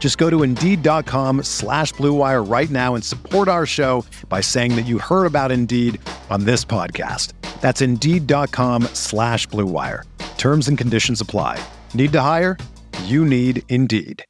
Just go to Indeed.com slash BlueWire right now and support our show by saying that you heard about Indeed on this podcast. That's Indeed.com slash BlueWire. Terms and conditions apply. Need to hire? You need Indeed.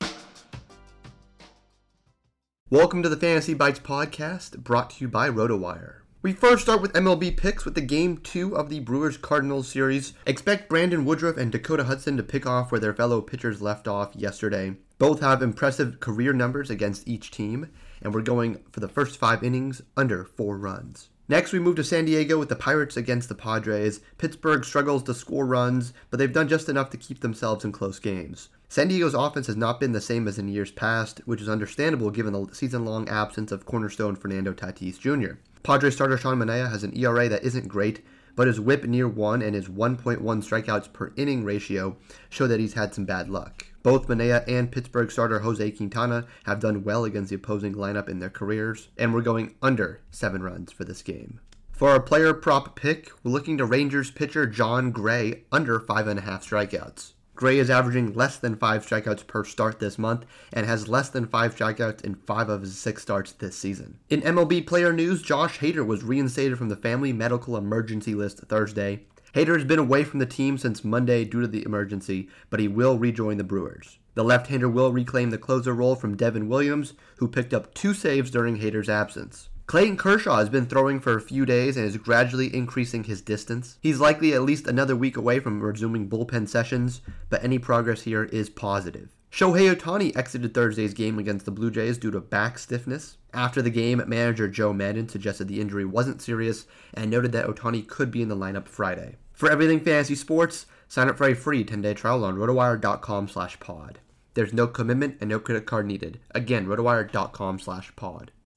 Welcome to the Fantasy Bites podcast, brought to you by RotoWire. We first start with MLB picks with the game two of the Brewers Cardinals series. Expect Brandon Woodruff and Dakota Hudson to pick off where their fellow pitchers left off yesterday. Both have impressive career numbers against each team, and we're going for the first five innings under four runs. Next, we move to San Diego with the Pirates against the Padres. Pittsburgh struggles to score runs, but they've done just enough to keep themselves in close games. San Diego's offense has not been the same as in years past, which is understandable given the season long absence of cornerstone Fernando Tatis Jr. Padres starter Sean Manaea has an ERA that isn't great, but his whip near 1 and his 1.1 strikeouts per inning ratio show that he's had some bad luck. Both Manaea and Pittsburgh starter Jose Quintana have done well against the opposing lineup in their careers, and we're going under 7 runs for this game. For our player prop pick, we're looking to Rangers pitcher Jon Gray under 5.5 strikeouts. Gray is averaging less than five strikeouts per start this month and has less than five strikeouts in five of his six starts this season. In MLB player news, Josh Hader was reinstated from the family medical emergency list Thursday. Hader has been away from the team since Monday due to the emergency, but he will rejoin the Brewers. The left-hander will reclaim the closer role from Devin Williams, who picked up two saves during Hader's absence. Clayton Kershaw has been throwing for a few days and is gradually increasing his distance. He's likely at least another week away from resuming bullpen sessions, but any progress here is positive. Shohei Ohtani exited Thursday's game against the Blue Jays due to back stiffness. After the game, manager Joe Maddon suggested the injury wasn't serious and noted that Ohtani could be in the lineup Friday. For everything fantasy sports, sign up for a free 10-day trial on rotowire.com slash pod. There's no commitment and no credit card needed. Again, rotowire.com slash pod.